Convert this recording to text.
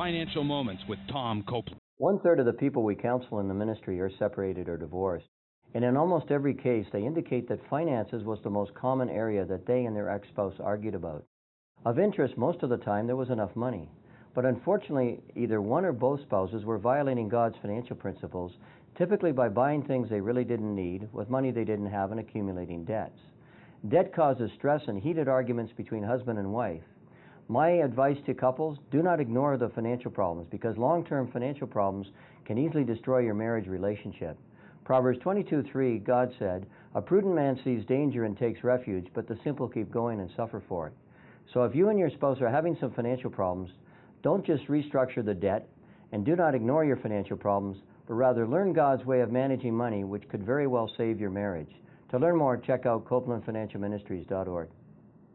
Financial Moments with Tom Copeland. One third of the people we counsel in the ministry are separated or divorced. And in almost every case, they indicate that finances was the most common area that they and their ex spouse argued about. Of interest, most of the time, there was enough money. But unfortunately, either one or both spouses were violating God's financial principles, typically by buying things they really didn't need with money they didn't have and accumulating debts. Debt causes stress and heated arguments between husband and wife. My advice to couples do not ignore the financial problems because long term financial problems can easily destroy your marriage relationship. Proverbs 22:3, God said, A prudent man sees danger and takes refuge, but the simple keep going and suffer for it. So if you and your spouse are having some financial problems, don't just restructure the debt and do not ignore your financial problems, but rather learn God's way of managing money, which could very well save your marriage. To learn more, check out CopelandFinancialMinistries.org.